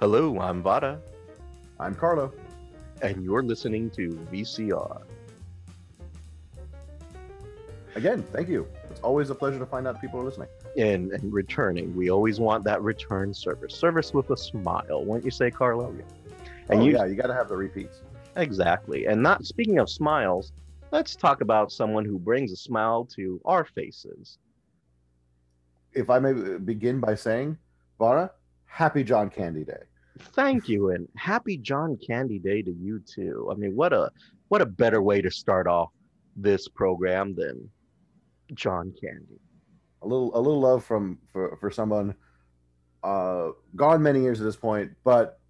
Hello, I'm Vada, I'm Carlo. and you're listening to VCR. Again, thank you. It's always a pleasure to find out people are listening. And, and returning, we always want that return service. Service with a smile, won't you say, Carlo? Oh, and oh, you yeah, you got to have the repeats. exactly. And not speaking of smiles, let's talk about someone who brings a smile to our faces. If I may begin by saying, Vara, happy John Candy Day. Thank you, and happy John Candy Day to you too. I mean, what a what a better way to start off this program than John Candy. A little, a little love from for, for someone uh, gone many years at this point, but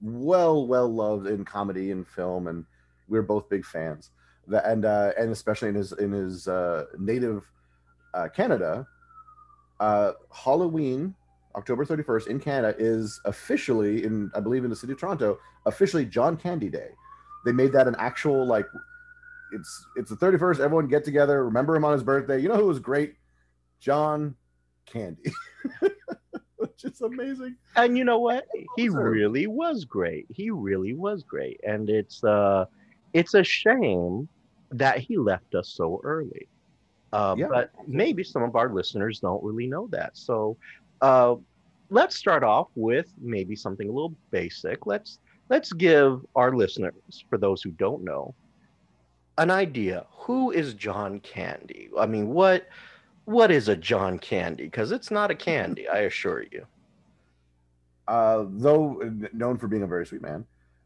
well, well loved in comedy and film, and we're both big fans. The, and uh, and especially in his in his uh, native uh, Canada, uh, Halloween, October thirty first in Canada is officially in I believe in the city of Toronto officially John Candy Day. They made that an actual like it's it's the thirty first. Everyone get together, remember him on his birthday. You know who was great? John Candy, which is amazing. And you know what? He really was great. He really was great. And it's uh it's a shame that he left us so early. Uh, Yeah. but maybe some of our listeners don't really know that. So uh let's start off with maybe something a little basic. Let's let's give our listeners, for those who don't know, an idea. Who is John Candy? I mean, what what is a John Candy? Because it's not a candy, I assure you. uh, though known for being a very sweet man.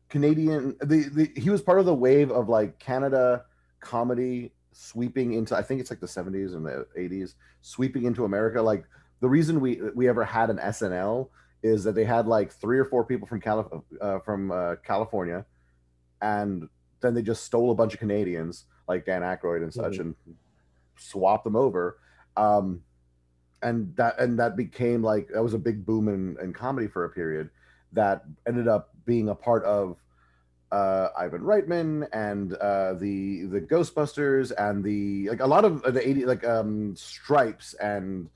Canadian, the, the he was part of the wave of like Canada comedy sweeping into I think it's like the 70s and the 80s, sweeping into America. Like the reason we we ever had an SNL is that they had like three or four people from Calif- uh, from uh, California, and then they just stole a bunch of Canadians like Dan Aykroyd and such Mhm. and swapped them over. Um, and that and that became like that was a big boom in, in comedy for a period that ended up being a part of uh, Ivan Reitman and uh, the the Ghostbusters and the like a lot of the 80 like um Stripes and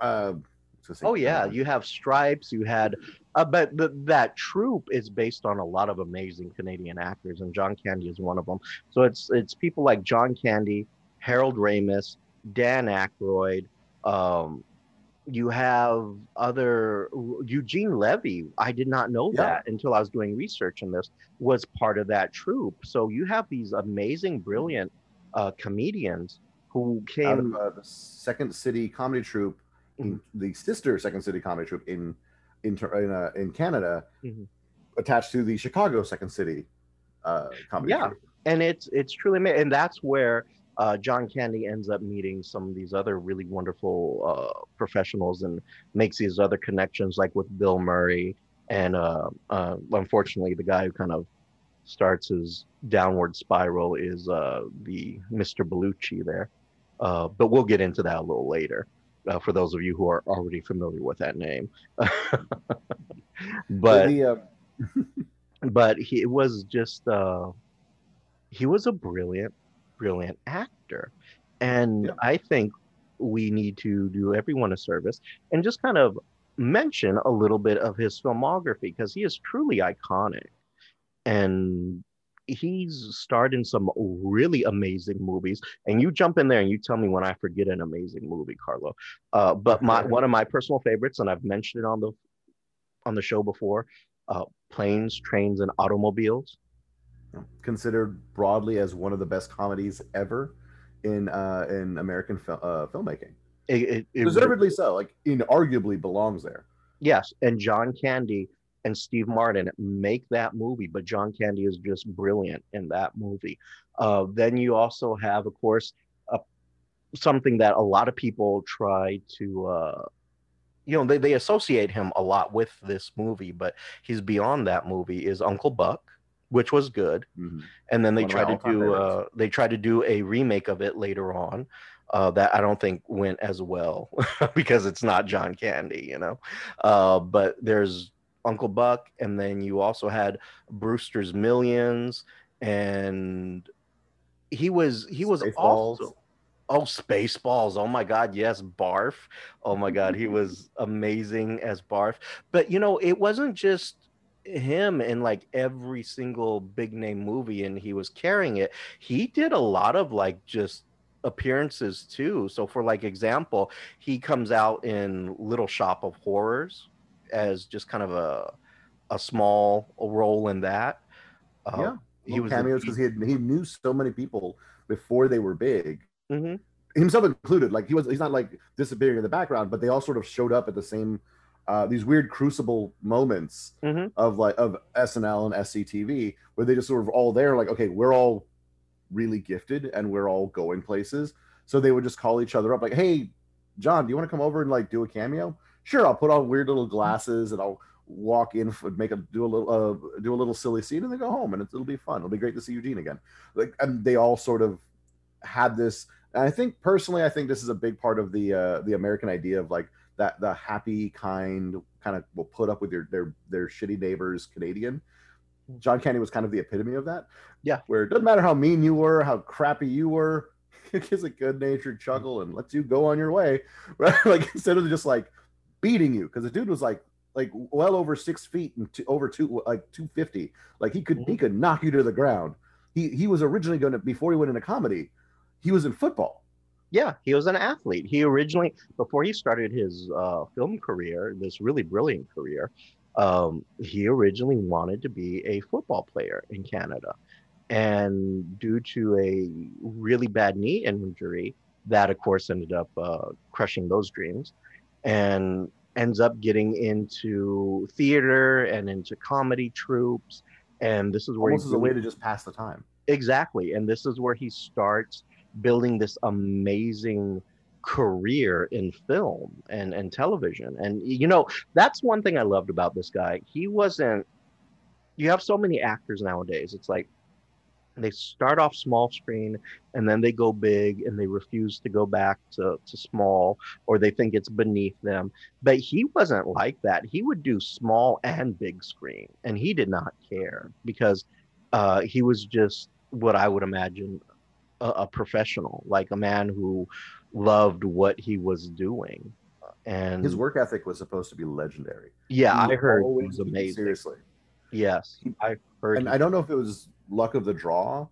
uh, what's this thing? Oh yeah, you have Stripes. You had, uh, but the, that troupe is based on a lot of amazing Canadian actors, and John Candy is one of them. So it's it's people like John Candy, Harold Ramis, Dan Aykroyd. Um, you have other Eugene Levy. I did not know Yeah. that until I was doing research on this. Was part of that troupe. So you have these amazing, brilliant uh, comedians who out came. of uh, the Second City Comedy Troupe. In, the sister Second City Comedy Troupe in in in, uh, in Canada, Mhm. attached to the Chicago Second City uh, Comedy Yeah. Troupe. and it's it's truly amazing. And that's where uh, John Candy ends up meeting some of these other really wonderful uh, professionals and makes these other connections, like with Bill Murray. And uh, uh, unfortunately, the guy who kind of starts his downward spiral is uh, the Mr. Belushi there. Uh, but we'll get into that a little later. Uh, for those of you who are already familiar with that name, but the, uh, but he was just uh he was a brilliant brilliant actor. And Yeah. i think we need to do everyone a service and just kind of mention a little bit of his filmography because he is truly iconic. And he's starred in some really amazing movies and you jump in there and you tell me when i forget an amazing movie carlo uh, but my one of my personal favorites and i've mentioned it on the on the show before uh, planes, trains, and automobiles. considered broadly as one of the best comedies ever in uh, in American fil- uh, filmmaking. It, it, it- Deservedly so. Like, inarguably belongs there. yes, and John Candy and Steve Martin make that movie, but John Candy is just brilliant in that movie. Uh, then you also have, of course, uh, something that a lot of people try to. Uh, you know, they, they associate him a lot with this movie, but he's beyond that movie is Uncle Buck, which was good. Mhm. and then they One tried to do uh, they tried to do a remake of it later on uh, that I don't think went as well because it's not John Candy, you know. Uh, but there's Uncle Buck, and then you also had Brewster's Millions, and he was he was Spaceballs. also oh Spaceballs. Oh my God, yes, Barf. Oh my God, he was amazing as Barf. But you know, it wasn't just him in like every single big name movie and he was carrying it he did a lot of like just appearances too so for like example he comes out in little shop of horrors as just kind of a a small role in that uh, yeah he was cameos because he had he knew so many people before they were big mm-hmm. himself included like he was he's not like disappearing in the background but they all sort of showed up at the same uh, these weird crucible moments mm-hmm. of like of SNL and SCTV where they just sort of all there like okay we're all really gifted and we're all going places so they would just call each other up like hey John do you want to come over and like do a cameo sure I'll put on weird little glasses and I'll walk in and make a do a little uh, do a little silly scene and then go home and it'll be fun it'll be great to see Eugene again like and they all sort of had this and I think personally I think this is a big part of the uh, the American idea of like that the happy kind kind of will put up with your their their shitty neighbors Canadian. Hmm. John Candy was kind of the epitome of that. Yeah. Where it doesn't matter how mean you were, how crappy you were, he gives a good natured chuckle and lets you go on your way. Right? like instead of just like beating you, because the dude was like like well over six feet and two, over two like 250. Like he could mm-hmm. he could knock you to the ground. He he was originally gonna before he went into comedy, he was in football yeah, he was an athlete. He originally, before he started his uh, film career, this really brilliant career, um, he originally wanted to be a football player in Canada. And due to a really bad knee injury, that of course ended up uh, crushing those dreams and ends up getting into theater and into comedy troupes. And this is where this is a way to just pass the time. Exactly. And this is where he starts building this amazing career in film and, and television. And, you know, that's one thing I loved about this guy. He wasn't, you have so many actors nowadays. It's like they start off small screen and then they go big and they refuse to go back to, to small or they think it's beneath them. But he wasn't like that. He would do small and big screen and he did not care because uh, he was just what I would imagine a, a professional, like a man who loved what he was doing. And his work ethic was supposed to be legendary. Yeah, he I heard it was amazing. Seriously. Yes, I heard. And. I don't know if it was luck of the draw,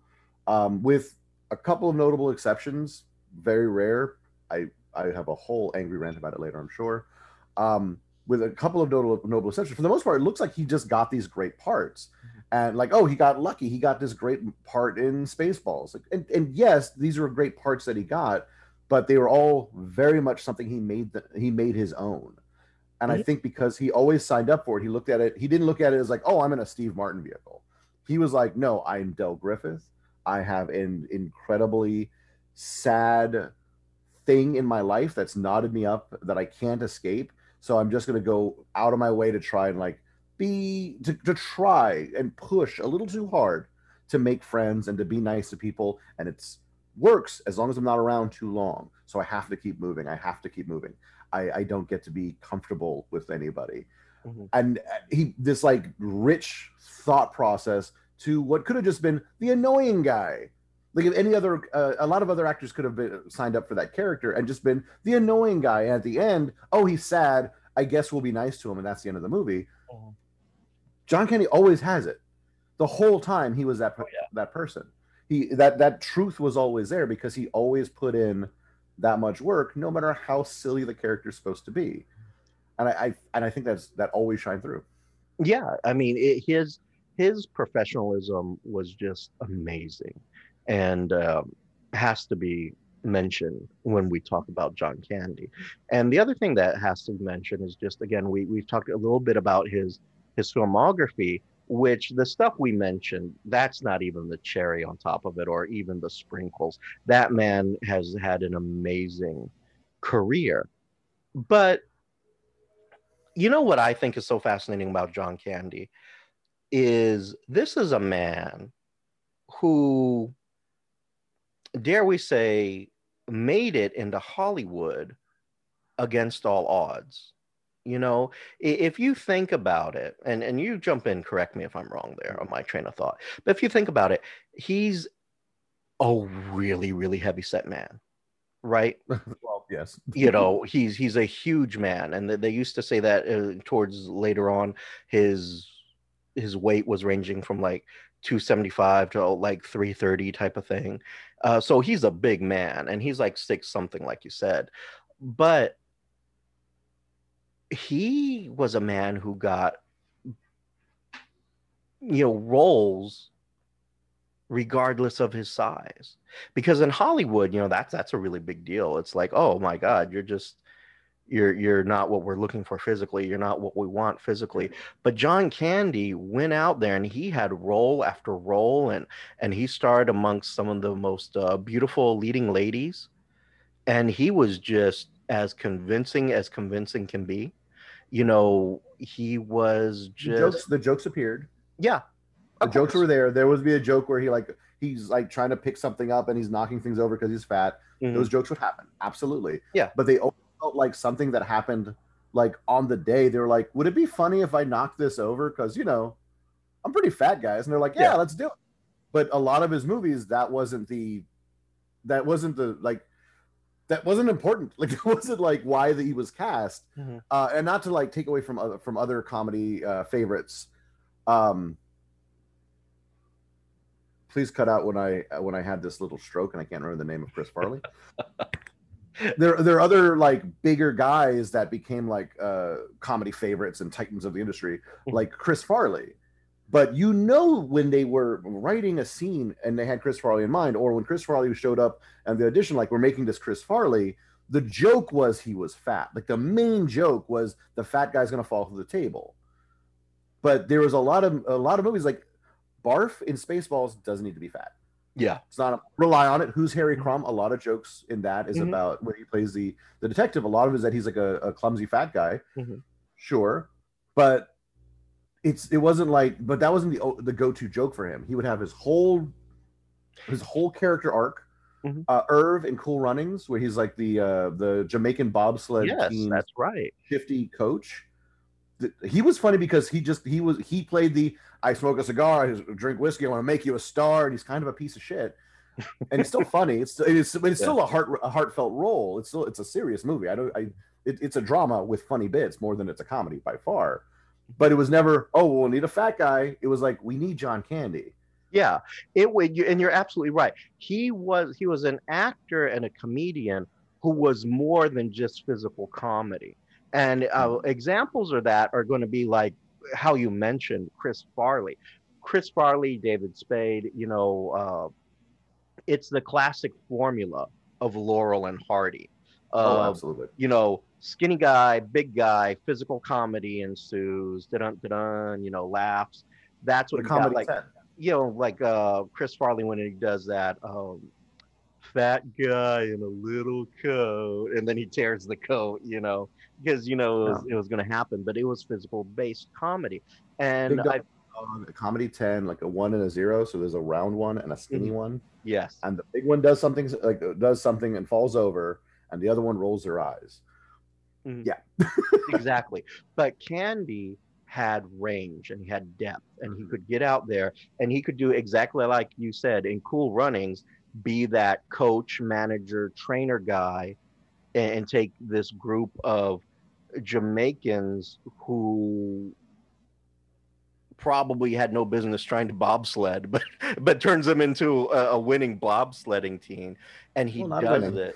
um, with a couple of notable exceptions, very rare. I I have a whole angry rant about it later, I'm sure. Um, with a couple of notable, notable exceptions, for the most part, it looks like he just got these great parts. And like oh he got lucky. He got this great part in spaceballs. Like, and, and yes these are great parts that he got but they were all very much something he made that he made his own. And i think because he always signed up for it he looked at it he didn't look at it as like oh i'm in a steve martin vehicle he was like no i'm del griffith. I have an incredibly sad thing in my life that's knotted me up that i can't escape. So i'm just going to go out of my way to try and like be to, to try and push a little too hard to make friends and to be nice to people. And it's works as long as i'm not around too long. So i have to keep moving. I have to keep moving. I, I don't get to be comfortable with anybody mm-hmm. and uh, he this like rich thought process to what could have just been the annoying guy like if any other uh, a lot of other actors could have been signed up for that character and just been the annoying guy and at the end oh he's sad i guess we'll be nice to him and that's the end of the movie mm-hmm. John Candy always has it. The whole time he was that oh, yeah. that person. He that that truth was always there because he always put in that much work, no matter how silly the character's supposed to be. And I, I and I think that's that always shine through. Yeah, I mean it, his his professionalism was just amazing, and um, has to be mentioned when we talk about John Candy. And the other thing that has to be mentioned is just again we we've talked a little bit about his his filmography, which the stuff we mentioned, that's not even the cherry on top of it or even the sprinkles. That man has had an amazing career. But you know what I think is so fascinating about John Candy is this is a man who, dare we say, made it into Hollywood against all odds. You know if you think about it and and you jump in correct me if i'm wrong there on my train of thought but if you think about it he's a really really heavy set man right well yes you know he's he's a huge man and they used to say that uh, towards later on his his weight was ranging from like 275 to like 330 type of thing. Uh, so he's a big man and he's like six something, like you said. But he was a man who got, you know, roles regardless of his size. Because in hollywood you know that's that's a really big deal. It's like oh my god you're just you're you're not what we're looking for physically. You're not what we want physically. But john candy went out there and he had role after role and and he starred amongst some of the most uh, beautiful leading ladies. And he was just as convincing as convincing can be. You know he was just the jokes, the jokes appeared. Yeah the jokes were there there would be a joke where he like he's like trying to pick something up and he's knocking things over because he's fat mm-hmm. those jokes would happen absolutely yeah but they felt like something that happened like on the day. They were like, "Would it be funny if I knocked this over?" Because you know, I'm pretty fat, guys, and they're like, "Yeah, yeah, let's do it." But a lot of his movies, that wasn't the, that wasn't the like, that wasn't important. Like it wasn't like why that he was cast, mm-hmm. uh, and not to like take away from other from other comedy uh, favorites. Um, please cut out when I when I had this little stroke and I can't remember the name of Chris Farley. there there are other like bigger guys that became like uh comedy favorites and titans of the industry mm-hmm. like chris farley but you know when they were writing a scene and they had chris farley in mind or when chris farley showed up and the audition like we're making this chris farley the joke was he was fat like the main joke was the fat guy's gonna fall through the table but there was a lot of a lot of movies like barf in spaceballs doesn't need to be fat yeah, it's not a, rely on it. Who's Harry mm-hmm. Crumb? A lot of jokes in that is mm-hmm. about when he plays the the detective. A lot of it is that he's like a, a clumsy fat guy. Mm-hmm. Sure, but it's it wasn't like. But that wasn't the the go to joke for him. He would have his whole his whole character arc. Mm-hmm. Uh, Irv in Cool Runnings, where he's like the uh, the Jamaican bobsled yes, team. that's right. Shifty coach. He was funny because he just he was he played the I smoke a cigar, I drink whiskey, I want to make you a star, and he's kind of a piece of shit. And it's still funny. It's it's it's yeah. still a heart a heartfelt role. It's still it's a serious movie. I don't I it, it's a drama with funny bits more than it's a comedy by far. But it was never oh we'll need a fat guy. It was like we need John Candy. Yeah, it would, and you're absolutely right. He was he was an actor and a comedian who was more than just physical comedy. And uh, mm-hmm. examples of that are going to be like how you mentioned Chris Farley. Chris Farley, David Spade, you know, uh, it's the classic formula of Laurel and Hardy. Uh, oh, absolutely. You know, skinny guy, big guy, physical comedy ensues, dun dun you know, laughs. That's what comedy got, like. You know, like uh, Chris Farley when he does that. Um, fat guy in a little coat and then he tears the coat you know because you know it was, was going to happen but it was physical based comedy. And I, on comedy 10 like a one and a zero so there's a round one and a skinny mm-hmm. one. Yes. And the big one does something like does something and falls over and the other one rolls their eyes. Mm-hmm. yeah. Exactly. But candy had range and he had depth and he mm-hmm. could get out there and he could do exactly like you said in cool runnings be that coach, manager, trainer guy and, and take this group of Jamaicans who probably had no business trying to bobsled, but but turns them into a, a winning bobsledding team, and he well, does winning. it,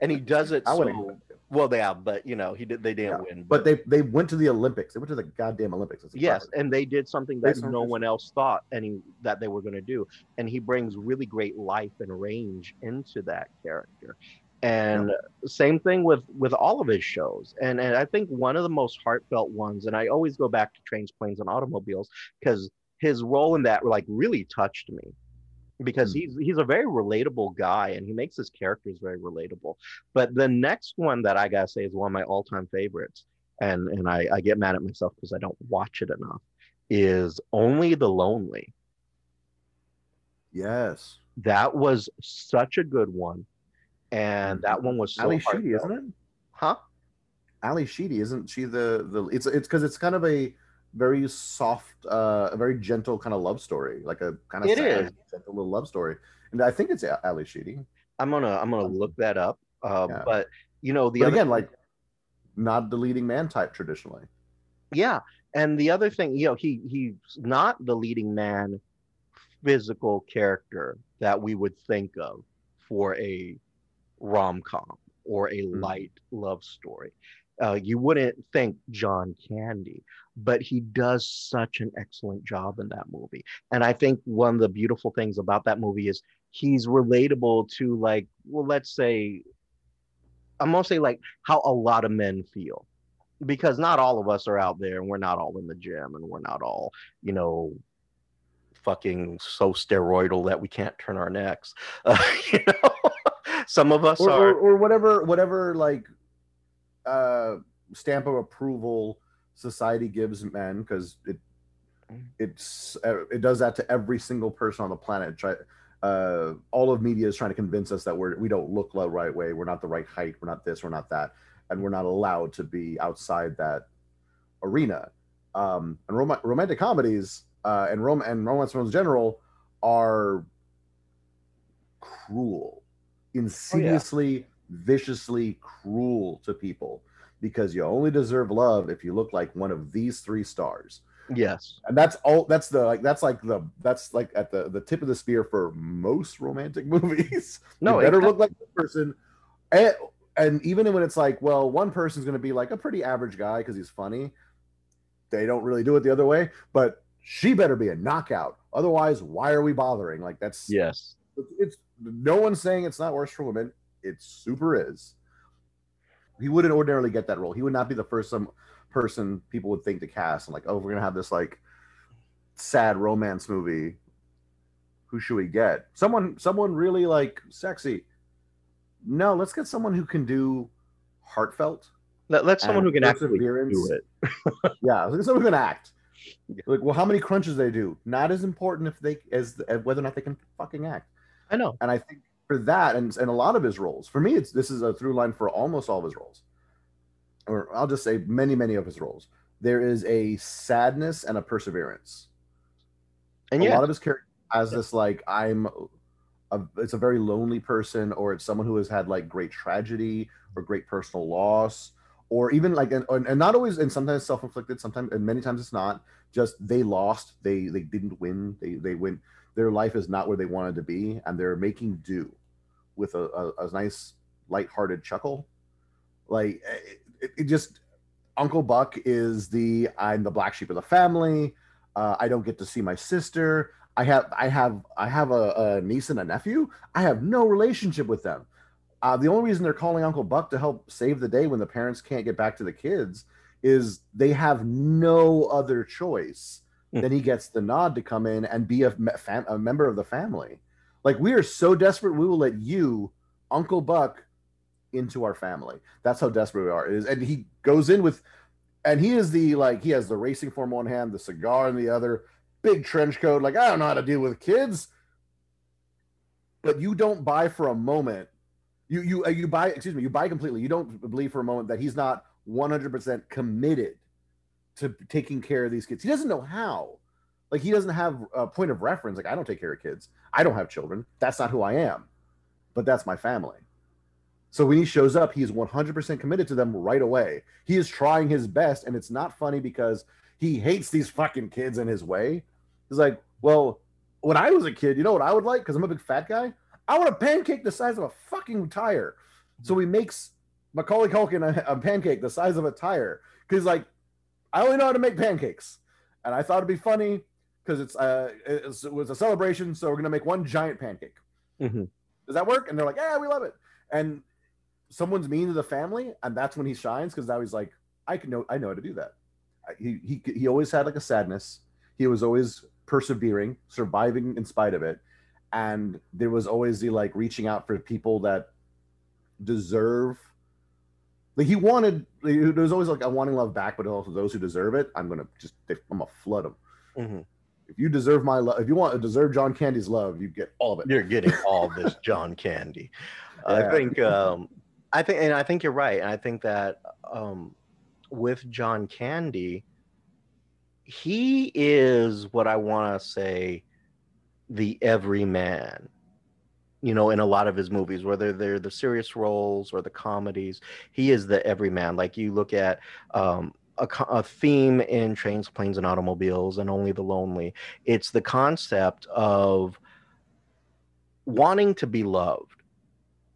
and he does it so well, they have, but you know, he did. They didn't yeah. win, but, but, they they went to the Olympics. They went to the goddamn Olympics. Yes, and they did something that no one else thought any that they were going to do, and he brings really great life and range into that character. And yeah. same thing with with all of his shows, and and I think one of the most heartfelt ones, and I always go back to Trains, Planes, and Automobiles because his role in that like really touched me because mm. he's he's a very relatable guy and he makes his characters very relatable. But the next one that I gotta say is one of my all-time favorites, and and I, I get mad at myself because I don't watch it enough, is Only the Lonely. Yes. That was such a good one. And that one was so Ally Sheedy, isn't it? Huh? Ally Sheedy, isn't she the the it's it's because it's kind of a very soft, uh, a very gentle kind of love story, like a kind of it sad, is. gentle little love story. And I think it's Ally Sheedy. I'm gonna I'm gonna look that up. Uh, yeah. But you know the but again, like not the leading man type traditionally. Yeah, and the other thing, you know, he he's not the leading man physical character that we would think of for a rom-com or a Mhm. light love story. Uh, you wouldn't think John Candy, but he does such an excellent job in that movie. And I think one of the beautiful things about that movie is he's relatable to like, well, let's say, I'm gonna say like how a lot of men feel because not all of us are out there and we're not all in the gym and we're not all, you know, fucking so steroidal that we can't turn our necks. Uh, you know, some of us or, are. or, or whatever whatever like uh stamp of approval society gives men because it it's uh, it does that to every single person on the planet. Try uh all of media is trying to convince us that we're we don't look the right way. We're not the right height. We're not this. We're not that. And we're not allowed to be outside that arena. Um and rom- romantic comedies uh and rom and romance films in general are cruel Oh, insidiously viciously cruel to people because you only deserve love if you look like one of these three stars. Yes. and that's all that's the like that's like the that's like at the the tip of the spear for most romantic movies. No, you better look like this person. And, and even when it's like well one person's going to be like a pretty average guy because he's funny they don't really do it the other way but she better be a knockout. Otherwise why are we bothering? Like that's Yes. It's, it's no one's saying it's not worse for women. It super is. He wouldn't ordinarily get that role. He would not be the first some person people would think to cast. And like oh we're gonna have this like sad romance movie. Who should we get? Someone someone really like sexy. No let's get someone who can do heartfelt Let, let someone who can actually do it. yeah let's someone who can act. Like well how many crunches they do? Not as important if they as, as whether or not they can fucking act I know. and I think for that and, and a lot of his roles, for me, it's this is a through line for almost all of his roles, or I'll just say many, many of his roles. There is a sadness and a perseverance. And a yeah, lot of his character has Yeah. this like I'm, a, it's a very lonely person, or it's someone who has had like great tragedy or great personal loss, or even like and, and not always and sometimes self inflicted, sometimes and many times it's not. Just they lost, they they didn't win, they they went. Their life is not where they wanted to be, and they're making do with a, a, a nice lighthearted chuckle. Like it, it just Uncle Buck is the I'm the black sheep of the family. Uh, I don't get to see my sister. I have I have I have a, a niece and a nephew. I have no relationship with them. Uh, the only reason they're calling Uncle Buck to help save the day when the parents can't get back to the kids is they have no other choice. Hmm. Then he gets the nod to come in and be a, fam- a member of the family. Like we are so desperate, we will let you, Uncle Buck, into our family. That's how desperate we are. It is, and he goes in with, and he is the like he has the racing form one hand, the cigar in the other, big trench coat. Like I don't know how to deal with kids, but you don't buy for a moment. You you uh, you buy excuse me. You buy completely. You don't believe for a moment that he's not one hundred percent committed to taking care of these kids. He doesn't know how. Like he doesn't have a point of reference. Like I don't take care of kids. I don't have children. That's not who I am. But that's my family. So when he shows up, he's 100% committed to them right away. He is trying his best, and it's not funny because he hates these fucking kids in his way. He's like, well, when I was a kid, you know what I would like? Because I'm a big fat guy. I want a pancake the size of a fucking tire. So he makes Macaulay Culkin a, a pancake the size of a tire. Because like, I only know how to make pancakes, and I thought it'd be funny because it's uh it's, it was a celebration, so we're gonna make one giant pancake. Mhm. Does that work? And they're like, yeah, we love it. And someone's mean to the family, and that's when he shines because now he's like, I can know, I know how to do that. He he he always had like a sadness. He was always persevering, surviving in spite of it, and there was always the like reaching out for people that deserve. Like he wanted, there was always like a wanting love back, but also those who deserve it, I'm gonna just, I'm gonna flood them. Mhm. If you deserve my love, if you want to deserve John Candy's love, you get all of it. you're getting all this John Candy. I think, um, I think, and I think you're right. And I think that um, with John Candy, he is what I want to say the everyman. You know, in a lot of his movies, whether they're the serious roles or the comedies, he is the everyman. Like you look at um, a, a, theme in trains, planes, and automobiles, and only the lonely. It's the concept of wanting to be loved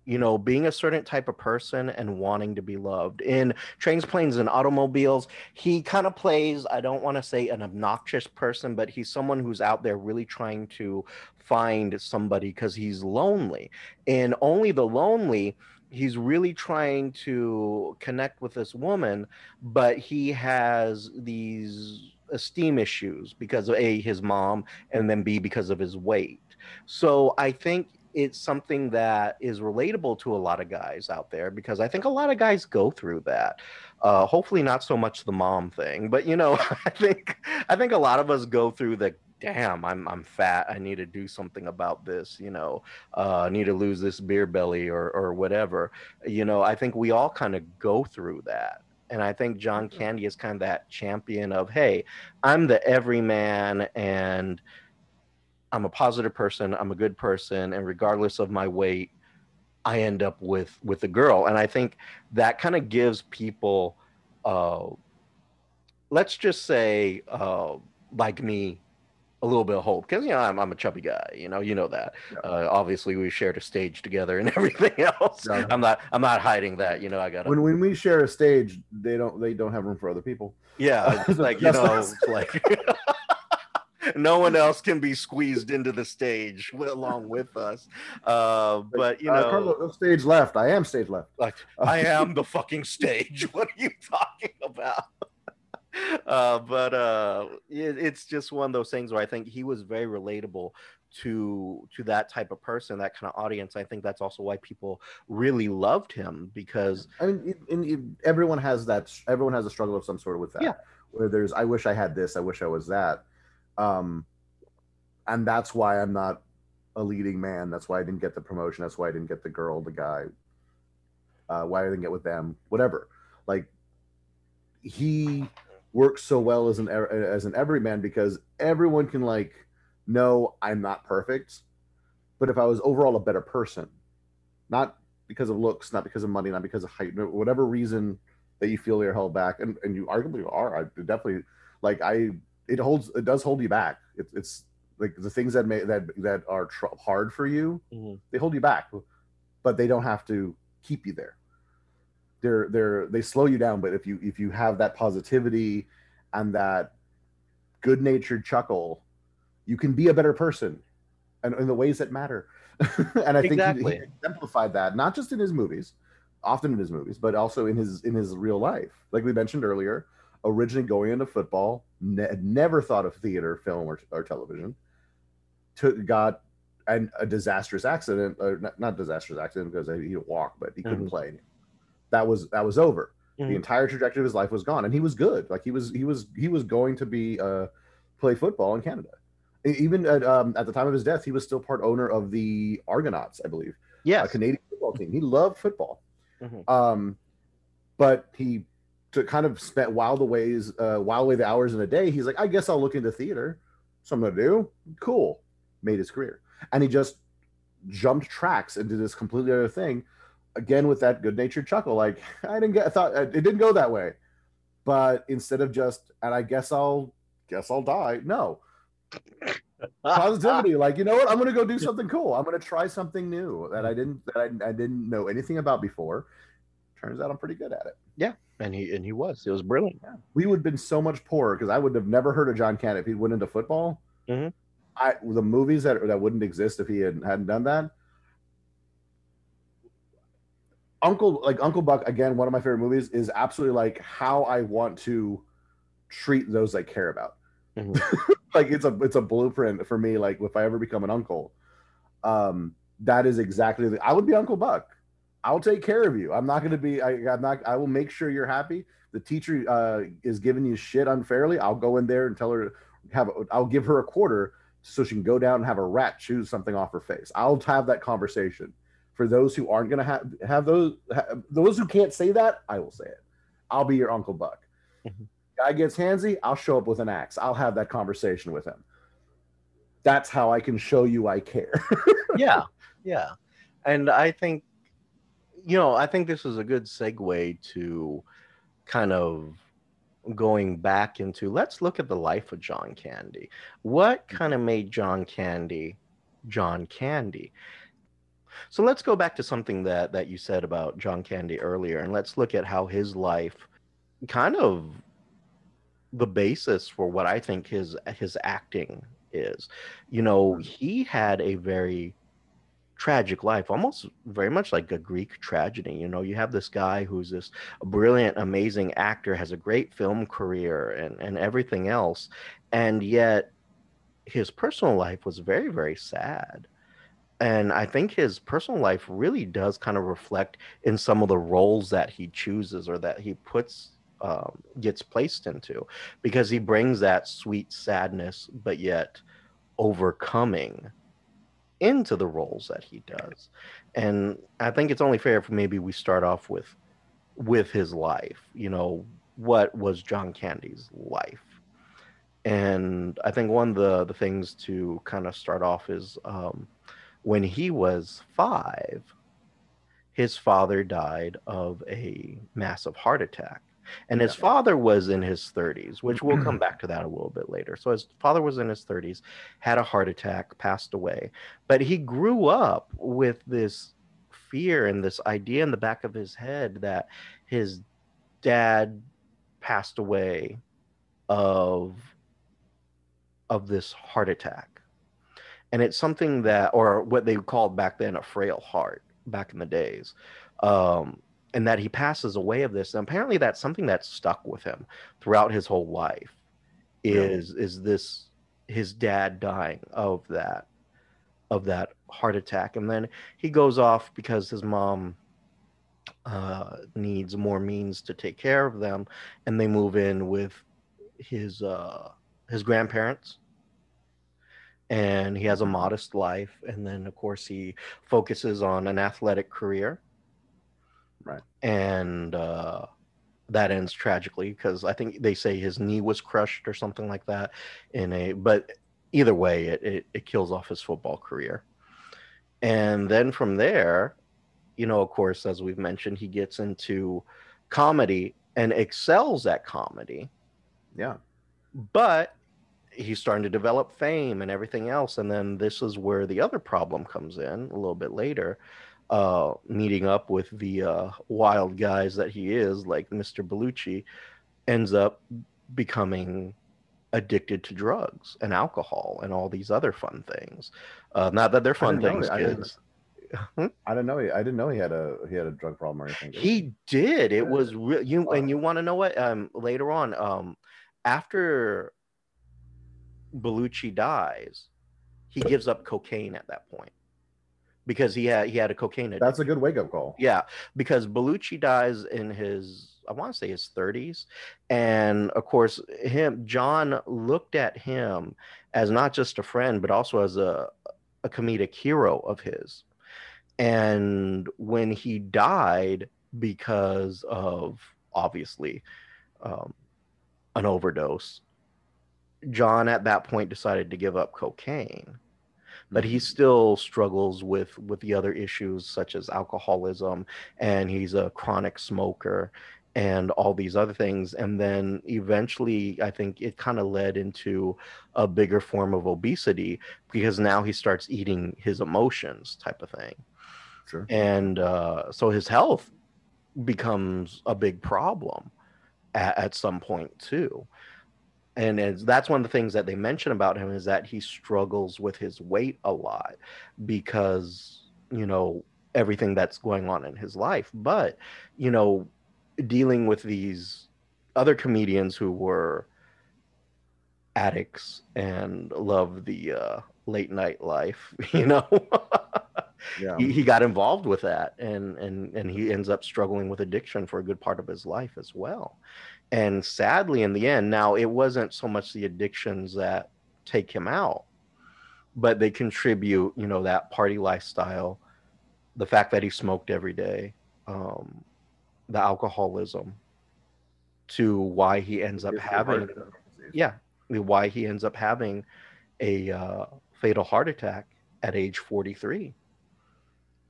you know, being a certain type of person and wanting to be loved. In Trains, Planes, and Automobiles, he kind of plays, I don't want to say an obnoxious person, but he's someone who's out there really trying to find somebody because he's lonely. And Only the Lonely, he's really trying to connect with this woman, but he has these esteem issues because of A, his mom, and then B, because of his weight. So I think it's something that is relatable to a lot of guys out there because I think a lot of guys go through that. Uh, hopefully, not so much the mom thing, but you know, I think I think a lot of us go through the damn i'm i'm fat i need to do something about this you know uh, i need to lose this beer belly or or whatever you know i think we all kind of go through that and i think john mm-hmm. candy is kind of that champion of hey i'm the everyman and I'm a positive person, I'm a good person, and regardless of my weight, I end up with with a girl. And I think that kind of gives people, uh, let's just say, uh, like me, a little bit of hope because you know I'm, I'm a chubby guy you know you know that yeah. uh, obviously we shared a stage together and everything else yeah. i'm not i'm not hiding that you know i got when, when we share a stage they don't they don't have room for other people yeah like you know like no one else can be squeezed into the stage along with us. Uh, but you uh, know, uh, Carlo, stage left. I am stage left. Like I am the fucking stage. What are you talking about? uh, but uh, it, it's just one of those things where I think he was very relatable to to that type of person, that kind of audience. I think that's also why people really loved him because I mean, it, it, everyone has that. Everyone has a struggle of some sort with that. Yeah. Where there's, I wish I had this. I wish I was that um, and that's why I'm not a leading man. That's why I didn't get the promotion. That's why I didn't get the girl, the guy. Uh, why I didn't get with them, whatever. Like he works so well as an as an everyman because everyone can like know I'm not perfect, but if I was overall a better person, not because of looks, not because of money, not because of height, whatever reason that you feel you're held back, and, and you arguably are. I definitely like I it holds it does hold you back. It, it's like the things that may that that are tr- hard for you, mm-hmm. they hold you back, but they don't have to keep you there. They're they're they slow you down, but if you if you have that positivity and that good natured chuckle, you can be a better person, and in the ways that matter. and I exactly. think he, he exemplified that not just in his movies, often in his movies, but also in his in his real life. Like we mentioned earlier, originally going into football, ne- never thought of theater, film, or, or television. Took got and a disastrous accident, or not, not disastrous accident because he didn't walk, but he couldn't mm-hmm. play. That was that was over. Mm-hmm. The entire trajectory of his life was gone, and he was good. Like he was he was he was going to be uh, play football in Canada. Even at um, at the time of his death, he was still part owner of the Argonauts, I believe. Yeah, Canadian football team. He loved football. Mm-hmm. Um, but he to kind of spend while the ways uh, while away the hours in a day, he's like, I guess I'll look into theater. Something to do. Cool. Made his career, and he just jumped tracks into this completely other thing. Again with that good natured chuckle, like I didn't get, I thought it didn't go that way, but instead of just, and I guess I'll guess I'll die. No, positivity like you know what i'm gonna go do something cool i'm gonna try something new that i didn't that I, I, didn't know anything about before turns out i'm pretty good at it yeah and he and he was. It was brilliant. Yeah. We would have been so much poorer because I would have never heard of John Candy if he went into football. Mm-hmm. I the movies that that wouldn't exist if he had, hadn't done that. Uncle like Uncle Buck again, one of my favorite movies is absolutely like how I want to treat those I care about. Mm-hmm. like it's a it's a blueprint for me. Like if I ever become an uncle, um, that is exactly the, I would be Uncle Buck. I'll take care of you. I'm not going to be. I, am not. I will make sure you're happy. The teacher uh, is giving you shit unfairly. I'll go in there and tell her have. I'll give her a quarter so she can go down and have a rat choose something off her face. I'll have that conversation. For those who aren't going to have have those have, those who can't say that, I will say it. I'll be your Uncle Buck. Mm-hmm. Guy gets handsy, I'll show up with an axe. I'll have that conversation with him. That's how I can show you I care. yeah, yeah, and I think you know, I think this is a good segue to kind of going back into let's look at the life of John Candy. What mm-hmm. kind of made John Candy John Candy? So let's go back to something that that you said about John Candy earlier and let's look at how his life kind of the basis for what I think his his acting is. You know, mm-hmm. he had a very tragic life, almost very much like a Greek tragedy. You know, you have this guy who's this brilliant, amazing actor, has a great film career and, and everything else. And yet his personal life was very, very sad. And I think his personal life really does kind of reflect in some of the roles that he chooses or that he puts um, gets placed into because he brings that sweet sadness, but yet overcoming into the roles that he does. And I think it's only fair for maybe we start off with with his life. You know, what was John Candy's life? And I think one of the, the things to kind of start off is um, when he was five, his father died of a massive heart attack. And his father was in his 30s, which we'll come back to that a little bit later. So his father was in his 30s, had a heart attack, passed away. But he grew up with this fear and this idea in the back of his head that his dad passed away of of this heart attack. And it's something that or what they called back then a frail heart back in the days. Um, and that he passes away of this and apparently that's something that's stuck with him throughout his whole life is is this his dad dying of that of that heart attack. And then he goes off because his mom uh, needs more means to take care of them and they move in with his uh, his grandparents. And he has a modest life and then of course he focuses on an athletic career Right. And uh, that ends tragically because I think they say his knee was crushed or something like that. In a but either way, it, it, it kills off his football career. And then from there, you know, of course, as we've mentioned, he gets into comedy and excels at comedy. Yeah. But he's starting to develop fame and everything else. And then this is where the other problem comes in a little bit later uh, meeting up with the uh, wild guys that he is, like Mr. Belushi, ends up becoming addicted to drugs and alcohol and all these other fun things. Uh, not that they're fun things, I kids. Didn't, I didn't know. He, I didn't know he had a he had a drug problem or anything. He did. It was real. You and you want to know what? Um, later on, um, after Belushi dies, he gives up cocaine at that point because he had he had a cocaine addiction. That's a good wake up call. Yeah, because Belushi dies in his I want to say his 30s, and of course him John looked at him as not just a friend but also as a a comedic hero of his. And when he died because of obviously um, an overdose, John at that point decided to give up cocaine but he still struggles with with the other issues such as alcoholism and he's a chronic smoker and all these other things and then eventually i think it kind of led into a bigger form of obesity because now he starts eating his emotions type of thing. Sure. And uh, so his health becomes a big problem at, at some point too and that's one of the things that they mention about him is that he struggles with his weight a lot because you know everything that's going on in his life. But you know dealing with these other comedians who were addicts and love the uh, late night life you know? Yeah. he, he got involved with that and and and he ends up struggling with addiction for a good part of his life as well and sadly in the end now it wasn't so much the addictions that take him out but they contribute you know that party lifestyle the fact that he smoked every day um, the alcoholism to why he ends up having yeah why he ends up having a uh, fatal heart attack at age 43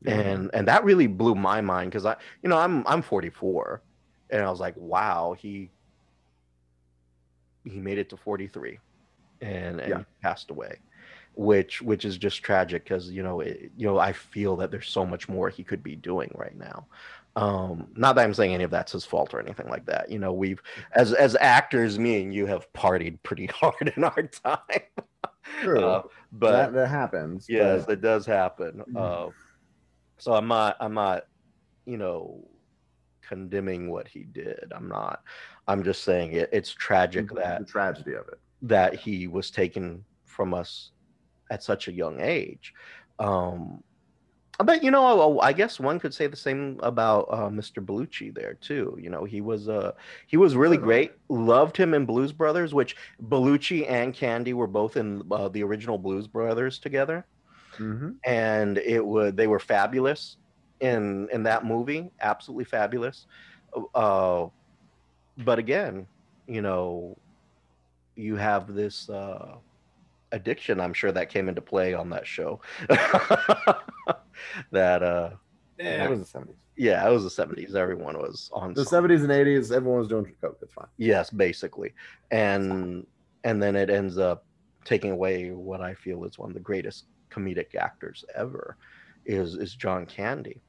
yeah. and and that really blew my mind because i you know i'm i'm 44 and I was like, wow, he he made it to 43 and, and Yeah. passed away which which is just tragic because you know it, you know i feel that there's so much more he could be doing right now um not that i'm saying any of that's his fault or anything like that you know we've as as actors me and you have partied pretty hard in our time True. Uh, but that, that happens. yes but- it does happen Mhm. uh, so i'm not i'm not you know condemning what he did i'm not i'm just saying it, it's tragic that the tragedy of it. that he was taken from us at such a young age. Um, but you know, I guess one could say the same about uh, Mr. Belushi there too. You know, he was uh, he was really great. Loved him in Blues Brothers, which Belushi and Candy were both in uh, the original Blues Brothers together, hmm and it would they were fabulous in in that movie, absolutely fabulous. Uh, but again, you know, you have this uh, addiction. I'm sure that came into play on that show. that uh, Yeah, it was the seventies. yeah, it was the 70s. Everyone was on The some- seventies and eighties, everyone was doing coke. That's fine. Yes, basically, and and then it ends up taking away what I feel is one of the greatest comedic actors ever, is is John Candy.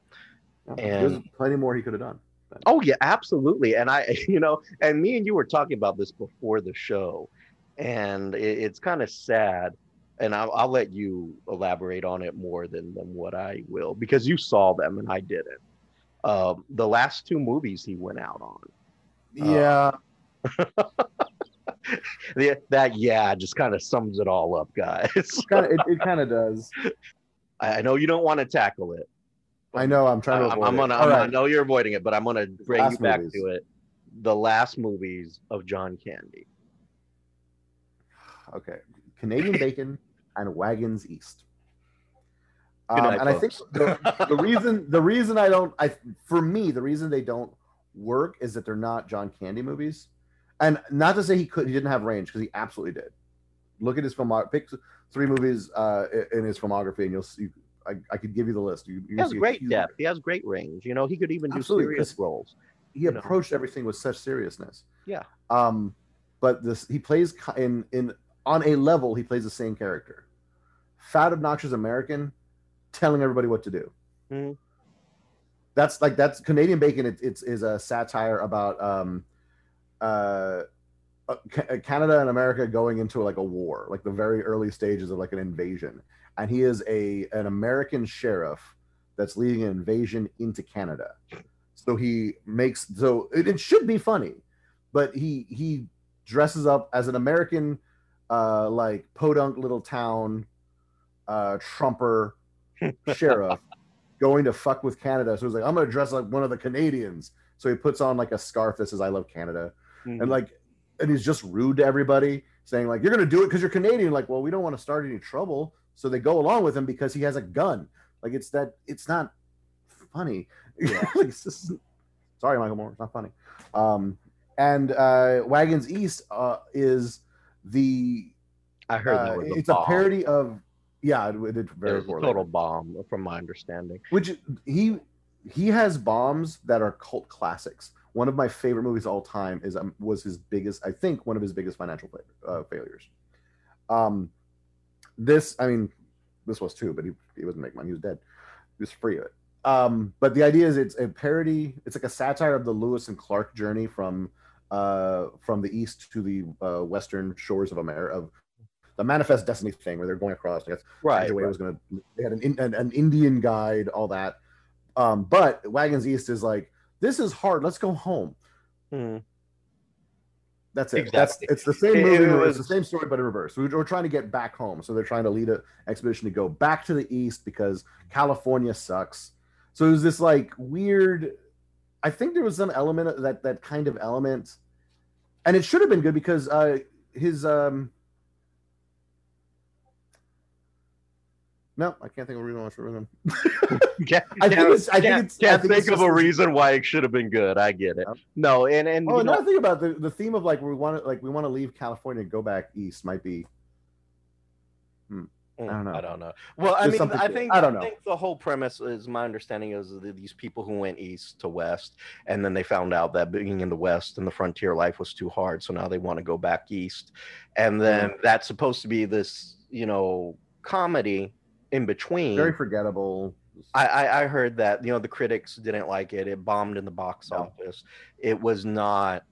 Yeah, And- There's plenty more he could have done. Oh yeah, absolutely. And I, you know, and me and you were talking about this before the show, and it, it's kind of sad. And I'll, I'll let you elaborate on it more than than what I will, because you saw them and I didn't. Um, the last two movies he went out on, Yeah, the, that yeah, just kind of sums it all up, guys. kind of. It, it kind of does. I I know you don't want to tackle it. I know. I'm trying to. I'm, avoid I'm gonna. I'm right. gonna know you're avoiding it, but I'm gonna bring you back movies. to it. The last movies of John Candy. Okay. Canadian bacon and wagons east. Um, night, and I think the, the reason the reason I don't I for me the reason they don't work is that they're not John Candy movies, and not to say he could he didn't have range because he absolutely did. Look at his filmography. Pick three movies uh, in his filmography, and you'll see. I, I could give you the list. You, you He has great depth. He has great range. You know, he could even do serious roles. He you know. approached everything with such seriousness. Yeah. Um, but this he plays in in on a level he plays the same character, fat obnoxious American, telling everybody what to do. Mhm. That's like that's Canadian Bacon. It, it's is a satire about um, uh, uh, Canada and America going into like a war, like the very early stages of like an invasion, and he is a an American sheriff that's leading an invasion into Canada. So he makes so it, it should be funny, but he he dresses up as an American, uh, like podunk little town, uh, trumper sheriff going to fuck with Canada. So he's like, I'm gonna dress like one of the Canadians. So he puts on like a scarf that says "I love Canada," Mm-hmm. and like, and he's just rude to everybody, saying like, "You're gonna do it because you're Canadian." Like, well, we don't want to start any trouble, so they go along with him because he has a gun. Like, it's that it's not funny. Yeah. like, just, sorry, Michael Moore, it's not funny. Um, and uh, Wagons East uh, is the I heard uh, that it's bomb. a parody of yeah, it, it did It very a poorly. total bomb, from my understanding. Which he he has bombs that are cult classics. One of my favorite movies of all time is um, was his biggest, I think, one of his biggest financial fa- uh, failures. Um, this, I mean, this was too, but he he wasn't making money. He was dead. He was free of it. Um, but the idea is it's a parody. It's like a satire of the Lewis and Clark journey from uh, from the east to the uh, western shores of America. Of the Manifest Destiny thing, where they're going across. I guess Right. Right. was gonna. They had an, an an Indian guide, all that. Um, but Wagons East is like this is hard. Let's go home. Mhm. That's it. Exactly. That's it's the same movie. it was- it's the same story, but in reverse. We- We're trying to get back home, so they're trying to lead an expedition to go back to the east because California sucks. So it was this like weird. I think there was some element that that kind of element, and it should have been good because uh his um. No, I can't think of a reason why it should have been. Can't, I think it's- I think can't- I think think it's of a reason why it should have been good. I get it. No, and and Oh, know, another thing about the, the theme of like we want to like we want to leave California and go back east might be. Hmm. Mm, don't know. I don't know. Well, I mean, I think I don't know. think the whole premise is my understanding is that these people who went east to west, and then they found out that being in the west and the frontier life was too hard, so now they want to go back east, and then Mm. that's supposed to be this, you know, comedy in between. Very forgettable. I, I I heard that you know the critics didn't like it. It bombed in the box No. office. It was not.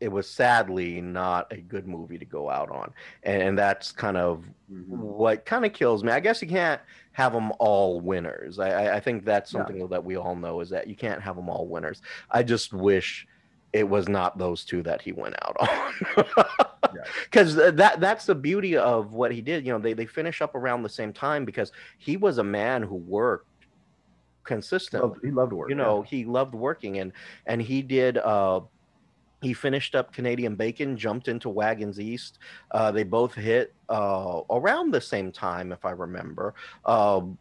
It was sadly not a good movie to go out on, and that's kind of Mhm. what kind of kills me. I guess you can't have them all winners. I, I, I think that's Yeah. something that we all know is that you can't have them all winners. I just wish it was not those two that he went out on. Yeah. Because that that's the beauty of what he did. You know, they, they finish up around the same time because he was a man who worked consistently Loved- he loved work. you know he loved working and and he did uh he finished up canadian bacon jumped into wagons east uh they both hit uh around the same time if i remember um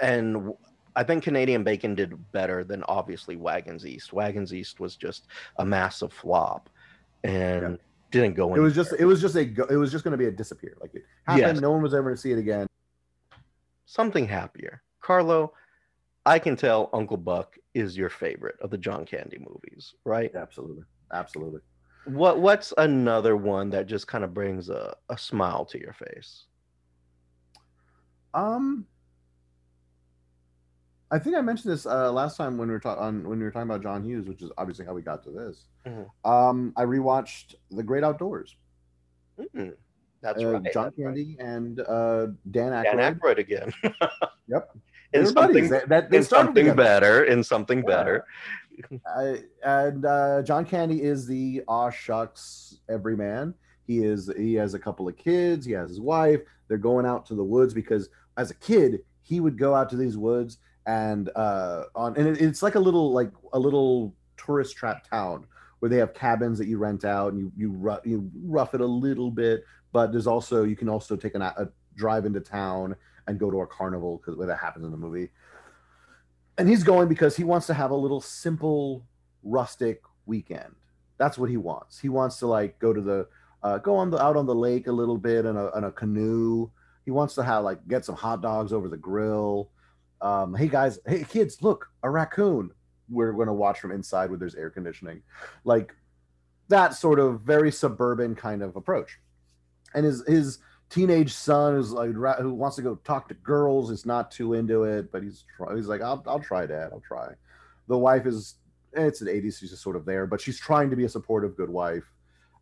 and I think canadian bacon did better than obviously wagons east wagons east was just a massive flop and Yeah. Didn't go It was just it was just a go- it was just going to be a disappear. Like it happened. Yes. No one was ever to see it again. something happier carlo i can tell uncle buck is your favorite of the john candy movies right Absolutely, absolutely. What what's another one that just kind of brings a, a smile to your face? Um, I think I mentioned this uh, last time when we were talking when we were talking about John Hughes, which is obviously how we got to this. Mhm. Um, I rewatched The Great Outdoors. Mm, that's uh, right. John that's right. Candy and uh, Dan Aykroyd. Dan Aykroyd again. Yep. In something, That, that- in something better. In something Yeah. better. I, and uh, John Candy is the aw shucks everyman. He is he has a couple of kids. He has his wife. They're going out to the woods because as a kid he would go out to these woods and uh, on and it, it's like a little like a little tourist trap town where they have cabins that you rent out and you you rough, you rough it a little bit. But there's also you can also take an, a drive into town and go to a carnival because that happens in the movie. And he's going because he wants to have a little simple rustic weekend. That's what he wants. He wants to like go to the uh, go on the out on the lake a little bit in a, in a canoe. He wants to have like get some hot dogs over the grill um, hey guys hey kids look a raccoon. We're going to watch from inside where there's air conditioning. Like that sort of very suburban kind of approach. And his his teenage son is like who wants to go talk to girls is not too into it but he's he's like I'll, I'll try dad i'll try. The wife is it's an 80s she's just sort of there but she's trying to be a supportive good wife.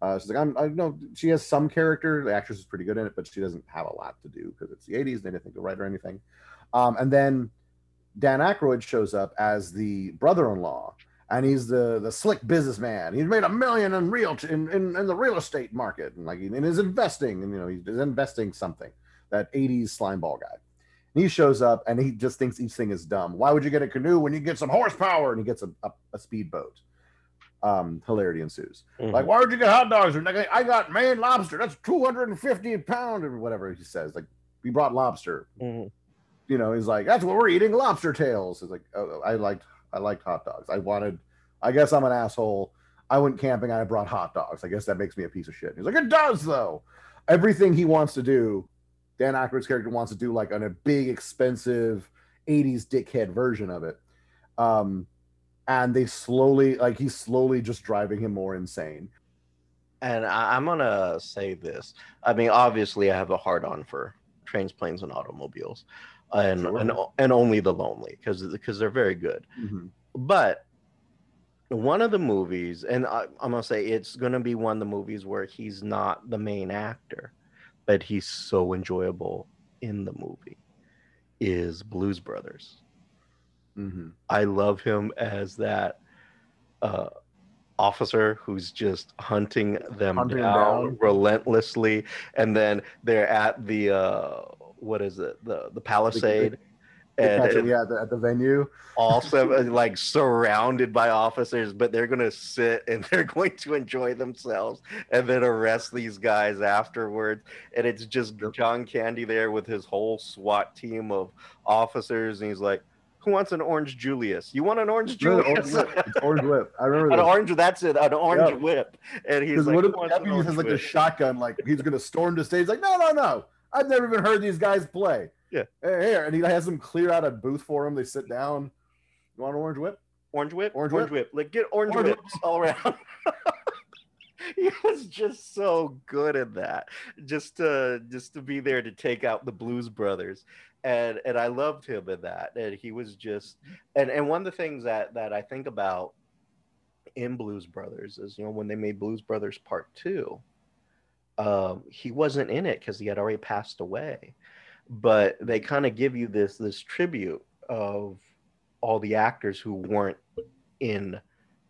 Uh, she's like i'm i know she has some character the actress is pretty good in it but she doesn't have a lot to do because it's the 80s they didn't think to write or anything um, and then dan Aykroyd shows up as the brother-in-law and he's the the slick businessman. He's made a million in real in, in, in the real estate market, and like and is investing, and you know he's investing something. That '80s slime ball guy. And he shows up, and he just thinks each thing is dumb. Why would you get a canoe when you get some horsepower? And he gets a, a, a speedboat. Um, hilarity ensues. Mhm. Like, why would you get hot dogs? And like, I got Maine lobster. That's 250 a pound, or whatever he says. Like, we brought lobster. Mhm. You know, he's like, that's what we're eating, lobster tails. It's like, oh, I liked, I liked hot dogs. I wanted, I guess I'm an asshole. I went camping. I brought hot dogs. I guess that makes me a piece of shit. He's like, it does though. Everything he wants to do, Dan Aykroyd's character wants to do like on a big, expensive 80s dickhead version of it. Um, and they slowly, like, he's slowly just driving him more insane. And I, I'm gonna say this. I mean, obviously, I have a hard on for trains, planes, and automobiles, and Sure. and and only the lonely because because they're very good. But one of the movies, and I, I'm gonna say it's gonna be one of the movies where he's not the main actor, but he's so enjoyable in the movie, is Blues Brothers. Mm-hmm. I love him as that uh, officer who's just hunting them Hunting down, down. relentlessly, and then they're at the uh, what is it the the Palisade, and, and yeah, at the, at the venue. Also, uh, like surrounded by officers, but they're gonna sit and they're going to enjoy themselves and then arrest these guys afterwards. And it's just. John Candy there with his whole SWAT team of officers, and he's like, "Who wants an orange Julius? You want an orange No, Julius? orange whip. Orange whip. I remember an this. orange. That's it. An orange Yeah. whip." And he's like, one of "Who the wants an deputies has like a shotgun, like he's gonna storm the stage. Like, no, no, no. I've never even heard these guys play. Yeah. Hey, here, and he has them clear out a booth for him. They sit down. You want an orange whip? Orange whip, Orange orange, whip? whip. Like get orange, Orange whips all around. he was just so good at that. Just to just to be there to take out the Blues Brothers, and and I loved him in that. And he was just and and one of the things that that I think about in Blues Brothers is you know when they made Blues Brothers Part Two, um, he wasn't in it because he had already passed away, but they kind of give you this this tribute of all the actors who weren't in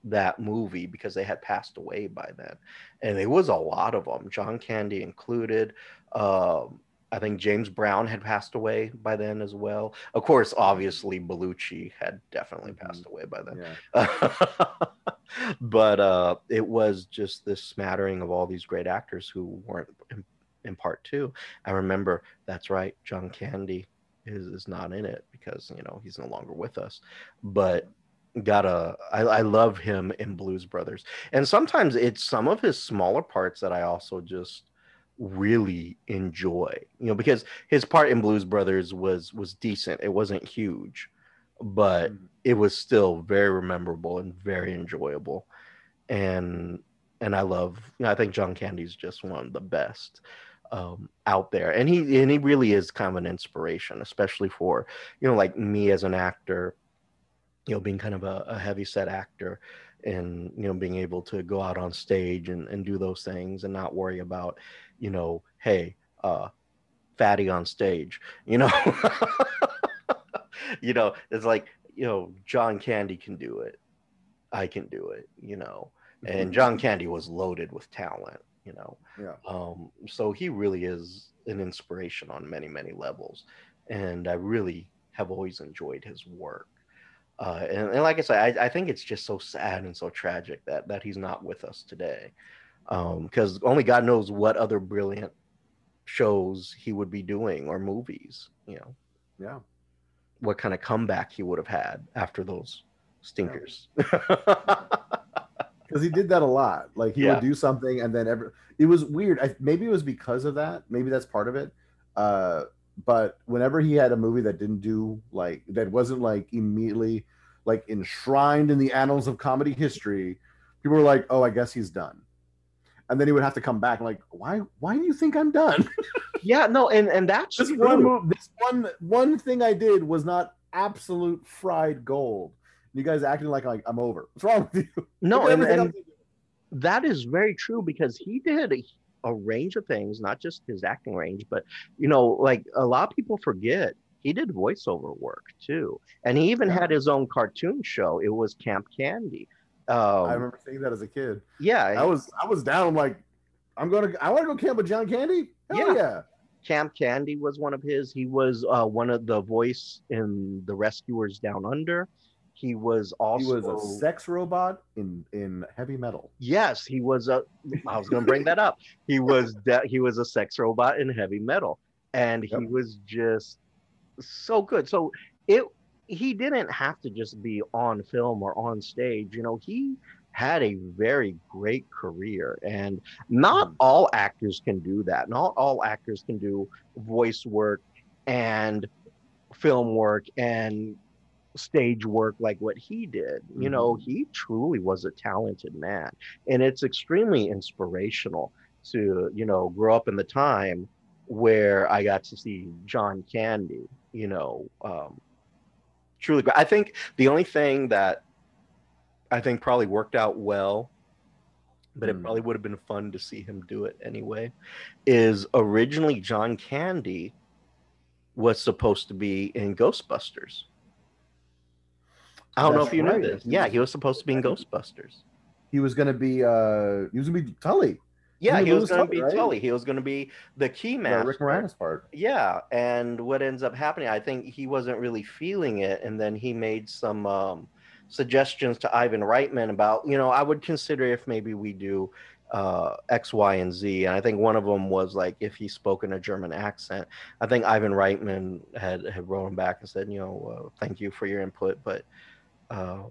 that movie because they had passed away by then. And it was a lot of them john candy included. Um, i think james brown had passed away by then as well. Of course obviously Belushi had definitely passed away by then. Yeah. but uh, it was just this smattering of all these great actors who weren't in, in part two. I remember that's right john candy is, is not in it because you know he's no longer with us. But gotta I, I love him in blues brothers. And sometimes it's some of his smaller parts that i also just really enjoy you know because his part in blues brothers was was decent. It wasn't huge but Mhm. it was still very memorable and very enjoyable. And and i love you know, i think john candy's just one of the best um, out there. And he and he really is kind of an inspiration especially for you know like me as an actor you know being kind of a, a heavy set actor and you know being able to go out on stage and, and do those things and not worry about you know hey uh fatty on stage you know you know it's like you know john candy can do it. I can do it you know? And john candy was loaded with talent you know? Yeah. um so he really is an inspiration on many many levels. And i really have always enjoyed his work. Uh, and, and like I said, I, I think it's just so sad and so tragic that that he's not with us today, because only God knows what other brilliant shows he would be doing or movies. You know, Yeah. What kind of comeback he would have had after those stinkers. because he did that a lot. Like he Yeah. would do something, and then every it was weird. I, maybe it was because of that. Maybe that's part of it. Uh, but whenever he had a movie that didn't do like that wasn't like immediately like enshrined in the annals of comedy history, people were like, "Oh, I guess he's done." And then he would have to come back like, "Why? Why do you think I'm done?" yeah, no, and and that's this true. one move, this one one thing I did was not absolute fried gold. You guys acting like like I'm over. What's wrong with you? no, and, and else you do. that is very true because he did a, a range of things, not just his acting range, but you know, like a lot of people forget he did voiceover work too, and he even Yeah. had his own cartoon show. It was Camp Candy. Um, I remember seeing that as a kid. yeah, I was I was down. I'm like, I'm gonna I want to go camp with John Candy. Hell Yeah. yeah. Camp Candy was one of his. He was uh, one of the voice in The Rescuers Down Under. He was He also was a sex robot in in heavy metal. Yes, he was a. I was going to bring that up. He was de- he was a sex robot in heavy metal, and he Yep. was just so good. So it he didn't have to just be on film or on stage. You know, he had a very great career, and not Mhm. all actors can do that. Not all actors can do voice work and film work and stage work like what he did. You know, he truly was a talented man. And it's extremely inspirational to, you know, grow up in the time where I got to see John Candy, you know, um, truly great. I think the only thing that I think probably worked out well, but it Hmm. probably would have been fun to see him do it anyway, is originally John Candy was supposed to be in Ghostbusters. I don't know if you right. knew this. Yeah, he was supposed to be in Ghostbusters. He was gonna be uh he was gonna be Tully. Yeah, He he was was going to be right? Tully. He was going to be the key man. Rick Moranis part. Yeah, and what ends up happening, I think he wasn't really feeling it, and then he made some um, suggestions to Ivan Reitman about, you know, I would consider if maybe we do uh, X, Y, and Z, and I think one of them was like if he spoke in a German accent. I think Ivan Reitman had had wrote him back and said, you know, uh, thank you for your input, but uh,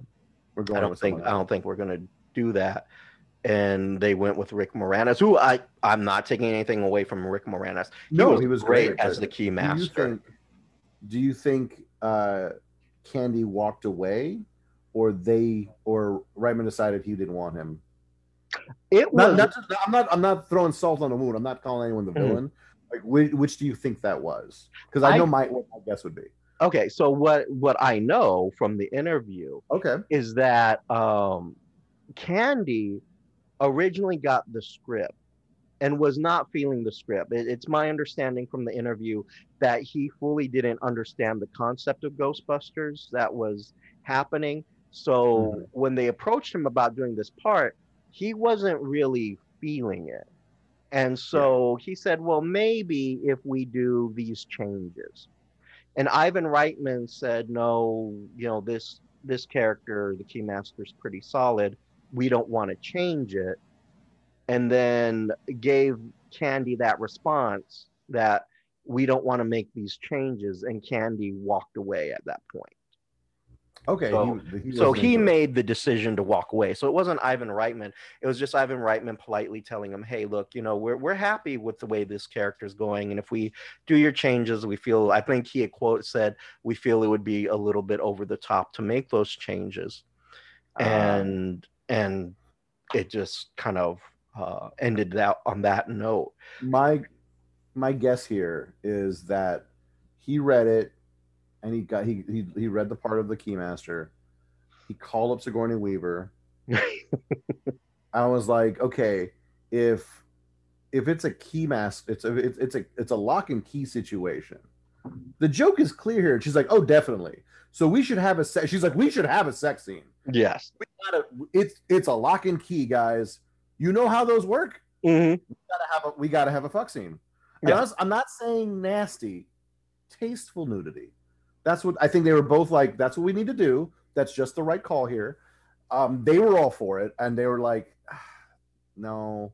We're going I don't think I don't think we're going to do that. And they went with Rick Moranis, who I I'm not taking anything away from Rick Moranis. He No, was he was great great, as the key Do you master. think? Do you think uh, Candy walked away, or they, or Reitman decided he didn't want him? It was not just, I'm not. I'm not throwing salt on the wound. I'm not calling anyone the Mhm. villain. Like, which, which do you think that was? Because I I- know my what my guess would be. okay. So what what I know from the interview Okay. is that um, Candy originally got the script and was not feeling the script. It- it's my understanding from the interview that he fully didn't understand the concept of Ghostbusters that was happening. So Mhm. when they approached him about doing this part, he wasn't really feeling it. And so he said, well, maybe if we do these changes. And Ivan Reitman said, no, you know, this this character, the Keymaster, is pretty solid. We don't want to change it. And then gave Candy that response that we don't want to make these changes. And Candy walked away at that point. Okay. So- he, So he made the decision to walk away. So it wasn't Ivan Reitman. It was just Ivan Reitman politely telling him, "Hey, look, you know, we're we're happy with the way this character is going, and if we do your changes, we feel. I think he had quote said we feel it would be a little bit over the top to make those changes, Um, and it just kind of uh, ended that on that note. my my guess here is that he read it and he got he he, he read the part of the keymaster. He called up sigourney weaver. I was like okay if if it's a key mask it's a it's, it's a it's a lock and key situation. The joke is clear here. She's like oh definitely. So we should have a sex she's like we should have a sex scene yes. we gotta it's it's a lock and key guys you know how those work Mhm. gotta have a we gotta have a fuck scene. Yeah. Was- I'm not saying nasty, tasteful nudity. That's what I think they were both like. That's what we need to do. That's just the right call here. Um, they were all for it, and they were like, "Ah, no.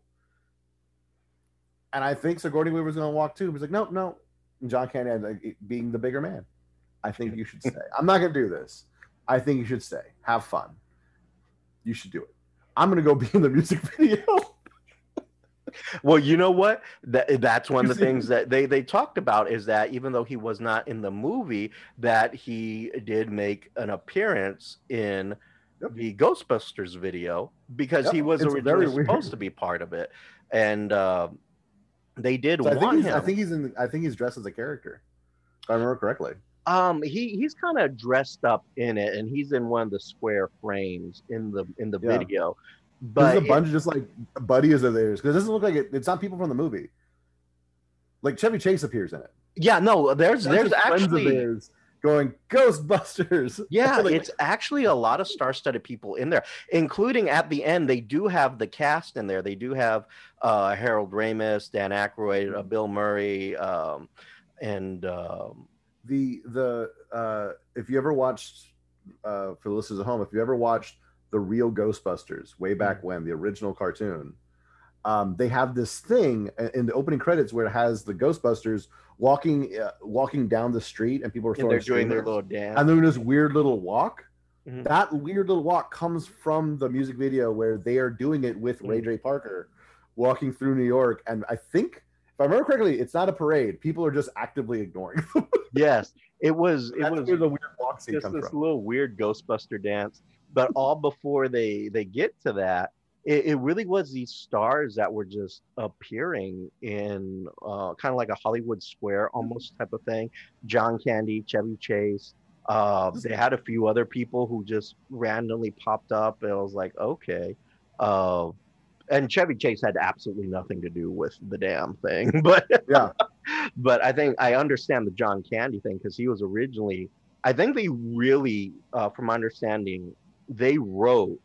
And I think Sigourney Weaver's gonna walk too. He's like, no, no. And John Candy like, being the bigger man. I think you should say, I'm not gonna do this. I think you should stay. Have fun. You should do it. I'm gonna go be in the music video. Well, you know what? That that's one of the things that they they talked about is that even though he was not in the movie, that he did make an appearance in Yep. the Ghostbusters video because Yep, he was it's originally supposed to be part of it, and uh, they did So I think want him. I think he's in. I think he's dressed as a character. If I remember correctly. Um, he he's kind of dressed up in it, and he's in one of the square frames in the in the Yeah. video. But There's a it- bunch of just like buddies of theirs because it doesn't look like it, it's not people from the movie. Like Chevy Chase appears in it. yeah, no, there's That's there's just friends of actually theirs going Ghostbusters. Yeah, Like, it's actually a lot of star-studded people in there, including at the end. They do have the cast in there. They do have uh, Harold Ramis, Dan Aykroyd, uh, Bill Murray, um, and um, the the uh, if you ever watched uh, for the listeners at home, if you ever watched the real Ghostbusters way back when the original cartoon, um, they have this thing in the opening credits where it has the Ghostbusters walking uh, walking down the street and people are and they're doing their little dance. and doing this weird little walk. Mhm. That weird little walk comes from the music video where they are doing it with Ray Mhm. J. Parker walking through New York. And I think, if I remember correctly, it's not a parade. People are just actively ignoring. them. Yes, it was. It That's was where the weird just this from. little weird Ghostbuster dance. But all before they they get to that, it, it really was these stars that were just appearing in uh, kind of like a Hollywood Square almost type of thing. John Candy, Chevy Chase. Uh, they had a few other people who just randomly popped up, and I was like, okay. Uh, and Chevy Chase had absolutely nothing to do with the damn thing, but Yeah. but I think I understand the John Candy thing because he was originally. I think they really, uh, from my understanding, they wrote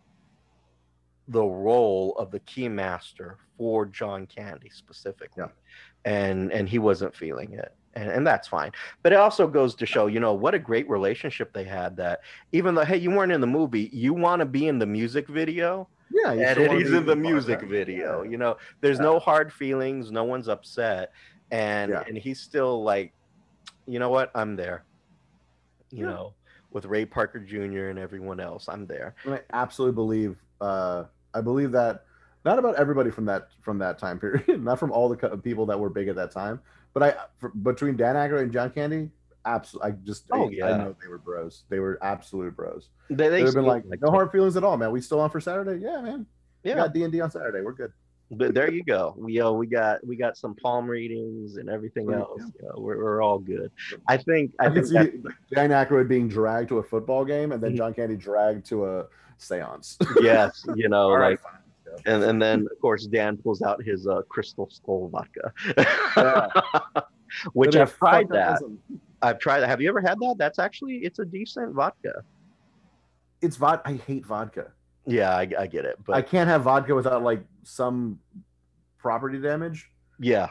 the role of the keymaster for John Candy specifically, Yeah. and and he wasn't feeling it, and and that's fine. But it also goes to show, you know, what a great relationship they had. That even though hey, you weren't in the movie, you want to be in the music video Yeah. and still he's in the music video you know there's Yeah. no hard feelings no one's upset and Yeah. and he's still like you know what i'm there you Yeah. know with ray parker jr and everyone else i'm there And I absolutely believe. Uh, I believe that not about everybody from that from that time period, not from all the people that were big at that time, but I for, between Dan Aykroyd and John Candy, absolutely, I just Oh, I, yeah. I know they were bros. They were absolute bros. They, They'd have been seem like, no hard feelings at all, man. We still on for Saturday? Yeah, man. We Yeah, got D and D on Saturday. We're good. but there you go. We uh, we got we got some palm readings and everything Yeah. else. You know, we're, we're all good. I think I, I, think see Dan Aykroyd being dragged to a football game, and then Mhm. John Candy dragged to a séance. yes, you know, right, like let's and and then of course Dan pulls out his uh, crystal skull vodka, Yeah. which I've tried that. I've tried that. Have you ever had that? That's actually it's a decent vodka. It's vodka. I hate vodka. Yeah, I, I get it, but I can't have vodka without like some property damage. yeah,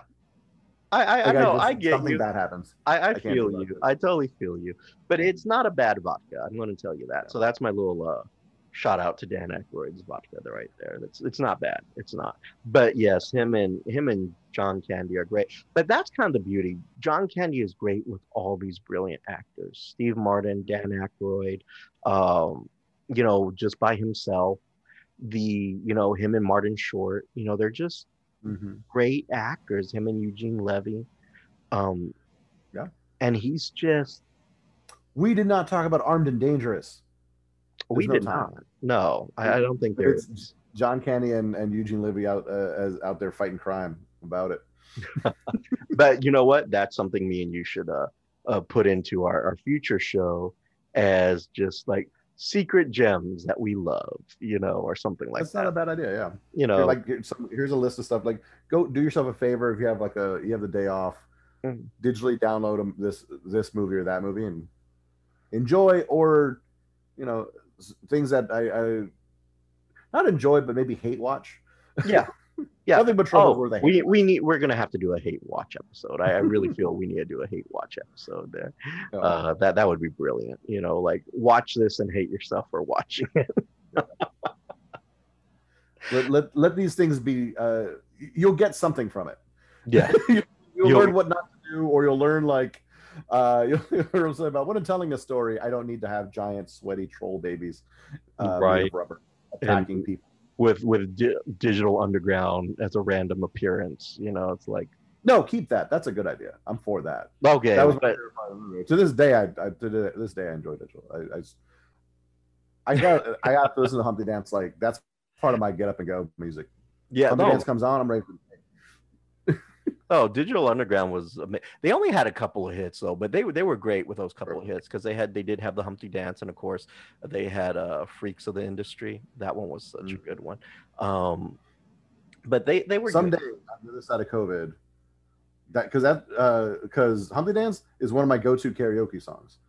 I I, I Like, know just- I get something you. bad happens. I, I, can't feel you. I totally feel you. But it's not a bad vodka. I'm going to tell you that. So that's my little uh, shout out to Dan Aykroyd's vodka right there. That's it's not bad. It's not. But yes, him and him and John Candy are great. But that's kind of the beauty. John Candy is great with all these brilliant actors. Steve Martin, Dan Aykroyd, um, you know, just by himself. The you know him and Martin Short. You know they're just Mhm. great actors, him and Eugene Levy. Um, Yeah. And he's just, We did not talk about Armed and Dangerous. We no did time. not. No, I, I don't think there's It's- John Candy and, and Eugene Levy out uh, as out there fighting crime about it. But you know what? That's something me and you should uh, uh put into our, our future show as just like secret gems that we love, you know, or something like That's that. That's not a bad idea. Yeah. you know, like here's, some, here's a list of stuff. Like go do yourself a favor if you have like a you have the day off, Mhm. digitally download this this movie or that movie and enjoy or you know things that I, I not enjoy but maybe hate watch. yeah. Yeah. Nothing but trouble Oh, for the hate. we, we need we're gonna have to do a hate watch episode. I, I really feel we need to do a hate watch episode there. Yeah. Uh, that that would be brilliant. You know, like watch this and hate yourself for watching it. let, let let these things be. Uh, you'll get something from it. Yeah. you'll, You'll- learn what not to do, or you'll learn like uh, you'll, you'll about when I'm telling a story. I don't need to have giant sweaty troll babies, uh, made Right. of rubber attacking people. with with di- digital underground as a random appearance. You know, it's like No, keep that. That's a good idea. I'm for that. okay, that was but favorite part of the movie. To this day, I, I to this day I enjoy digital. i i got I got to listen to Humpty Dance. Like that's part of my get up and go music. yeah, Humpty no, Dance comes on, I'm ready for oh, digital underground was ama- they only had a couple of hits though, but they were they were great with those couple of hits because they had they did have the Humpty Dance and of course they had uh Freaks of the Industry. That one was such a Mm. good one. Um, but they they were good. someday on the other side of COVID. That because that because Humpty Dance is one of my go-to karaoke songs.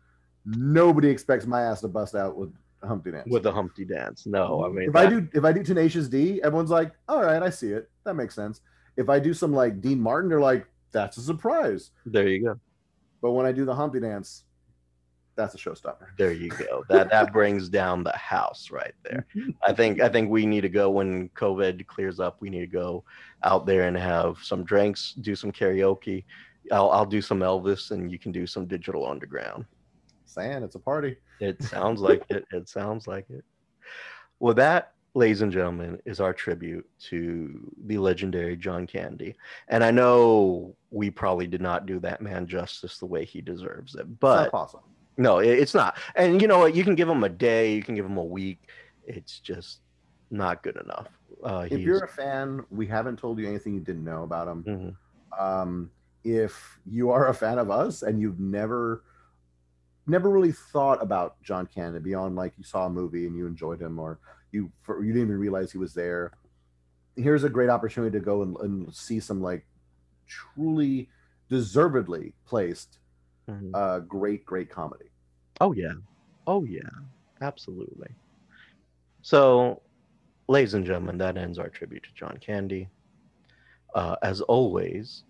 Nobody expects my ass to bust out with Humpty Dance. with the Humpty Dance. No, I mean if I do if I do Tenacious D, everyone's like, "All right, I see it. That makes sense." If I do some like Dean Martin, they're like, "That's a surprise." there you go. But when I do the Humpty Dance, that's a showstopper. There you go. That that brings down the house right there. Mm-hmm. I think I think we need to go when COVID clears up. We need to go out there and have some drinks, do some karaoke. I'll I'll do some Elvis, and you can do some digital underground. Saying it's a party. It sounds like it. It sounds like it. Well, that, ladies and gentlemen, is our tribute to the legendary John Candy. And I know we probably did not do that man justice the way he deserves it, but not possible. no, it- it's not. And you know what? You can give him a day, you can give him a week. It's just not good enough. Uh, If you're a fan, we haven't told you anything you didn't know about him. Mhm. um, if you are a fan of us and you've never never really thought about John Canada beyond like you saw a movie and you enjoyed him or you for, you didn't even realize he was there here's a great opportunity to go and, and see some like truly deservedly placed Mhm. uh great great comedy Oh yeah. Oh yeah. Absolutely. So, ladies and gentlemen, that ends our tribute to John Candy. Uh, as always,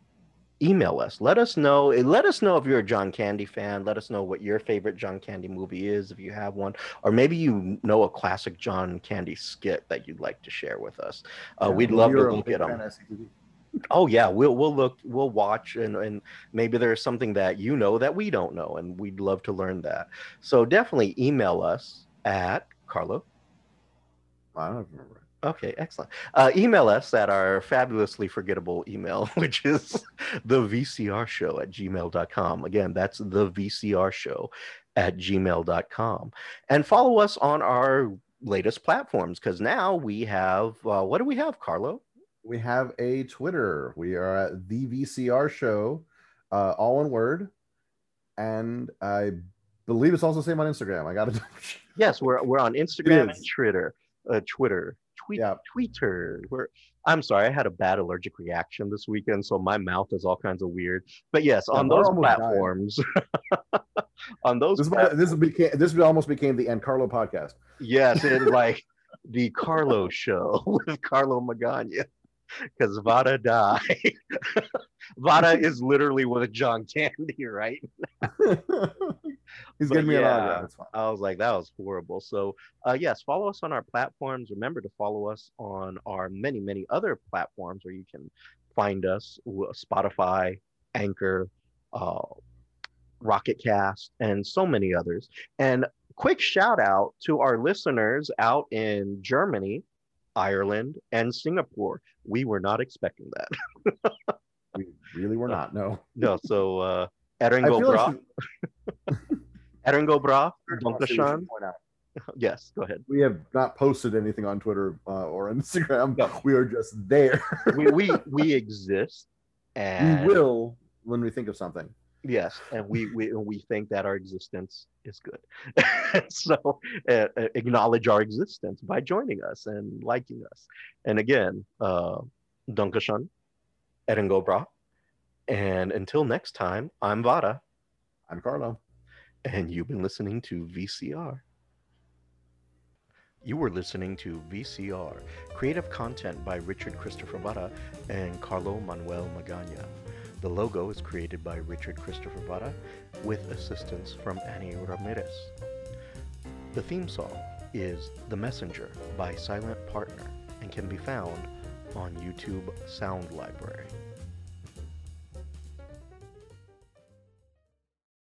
email us. Let us know. Let us know if you're a John Candy fan. Let us know what your favorite John Candy movie is, if you have one, or maybe you know a classic John Candy skit that you'd like to share with us. Uh, Yeah, we'd love to look at them. fan of SCTV. Oh yeah, we'll we'll look, we'll watch, and and maybe there's something that you know that we don't know, and we'd love to learn that. So definitely email us at Carlo. I don't remember Okay, excellent. Uh, email us at our fabulously forgettable email, which is the VCR show at gmail.com. Again, that's the VCR show at gmail.com. And follow us on our latest platforms because now we have, uh, what do we have, Carlo? We have a Twitter. We are at the VCR show, uh, all one word. And I believe it's also the same on Instagram. I got to. yes, we're, we're on Instagram and Twitter. Uh, Twitter tweet Yeah. tweeter. Where i'm sorry i had a bad allergic reaction this weekend so my mouth is all kinds of weird. But yes Yeah, on those platforms on those This, plat- is- this became this almost became the Carlo podcast. yes it like the carlo show with carlo magana because vara died. Vara is literally with john candy right He's But giving me an yeah. autograph. It's fine. I was like, that was horrible. So, uh, yes, follow us on our platforms. Remember to follow us on our many, many other platforms where you can find us Spotify, Anchor, uh, Pocket Cast, and so many others. And quick shout out to our listeners out in Germany, Ireland, and Singapore. We were not expecting that. We really were not. No. No, so uh, Erin go Bragh, like Erin go Bragh, we- Yes, go ahead. we have not posted anything on Twitter uh, or Instagram. No. We are just there. we we we exist and we will when we think of something. yes and we we we think that our existence is good so uh, uh, acknowledge our existence by joining us and liking us and again uh Dankeschön, Eren bra and until next time i'm vara I'm Carlo. And you've been listening to vcr you were listening to VCR, creative content by Richard Christopher Vara and Carlo Manuel Magana. The logo is created by Richard Christopher Vara with assistance from Annie Ramirez. The theme song is The Messenger by Silent Partner and can be found on YouTube Sound Library.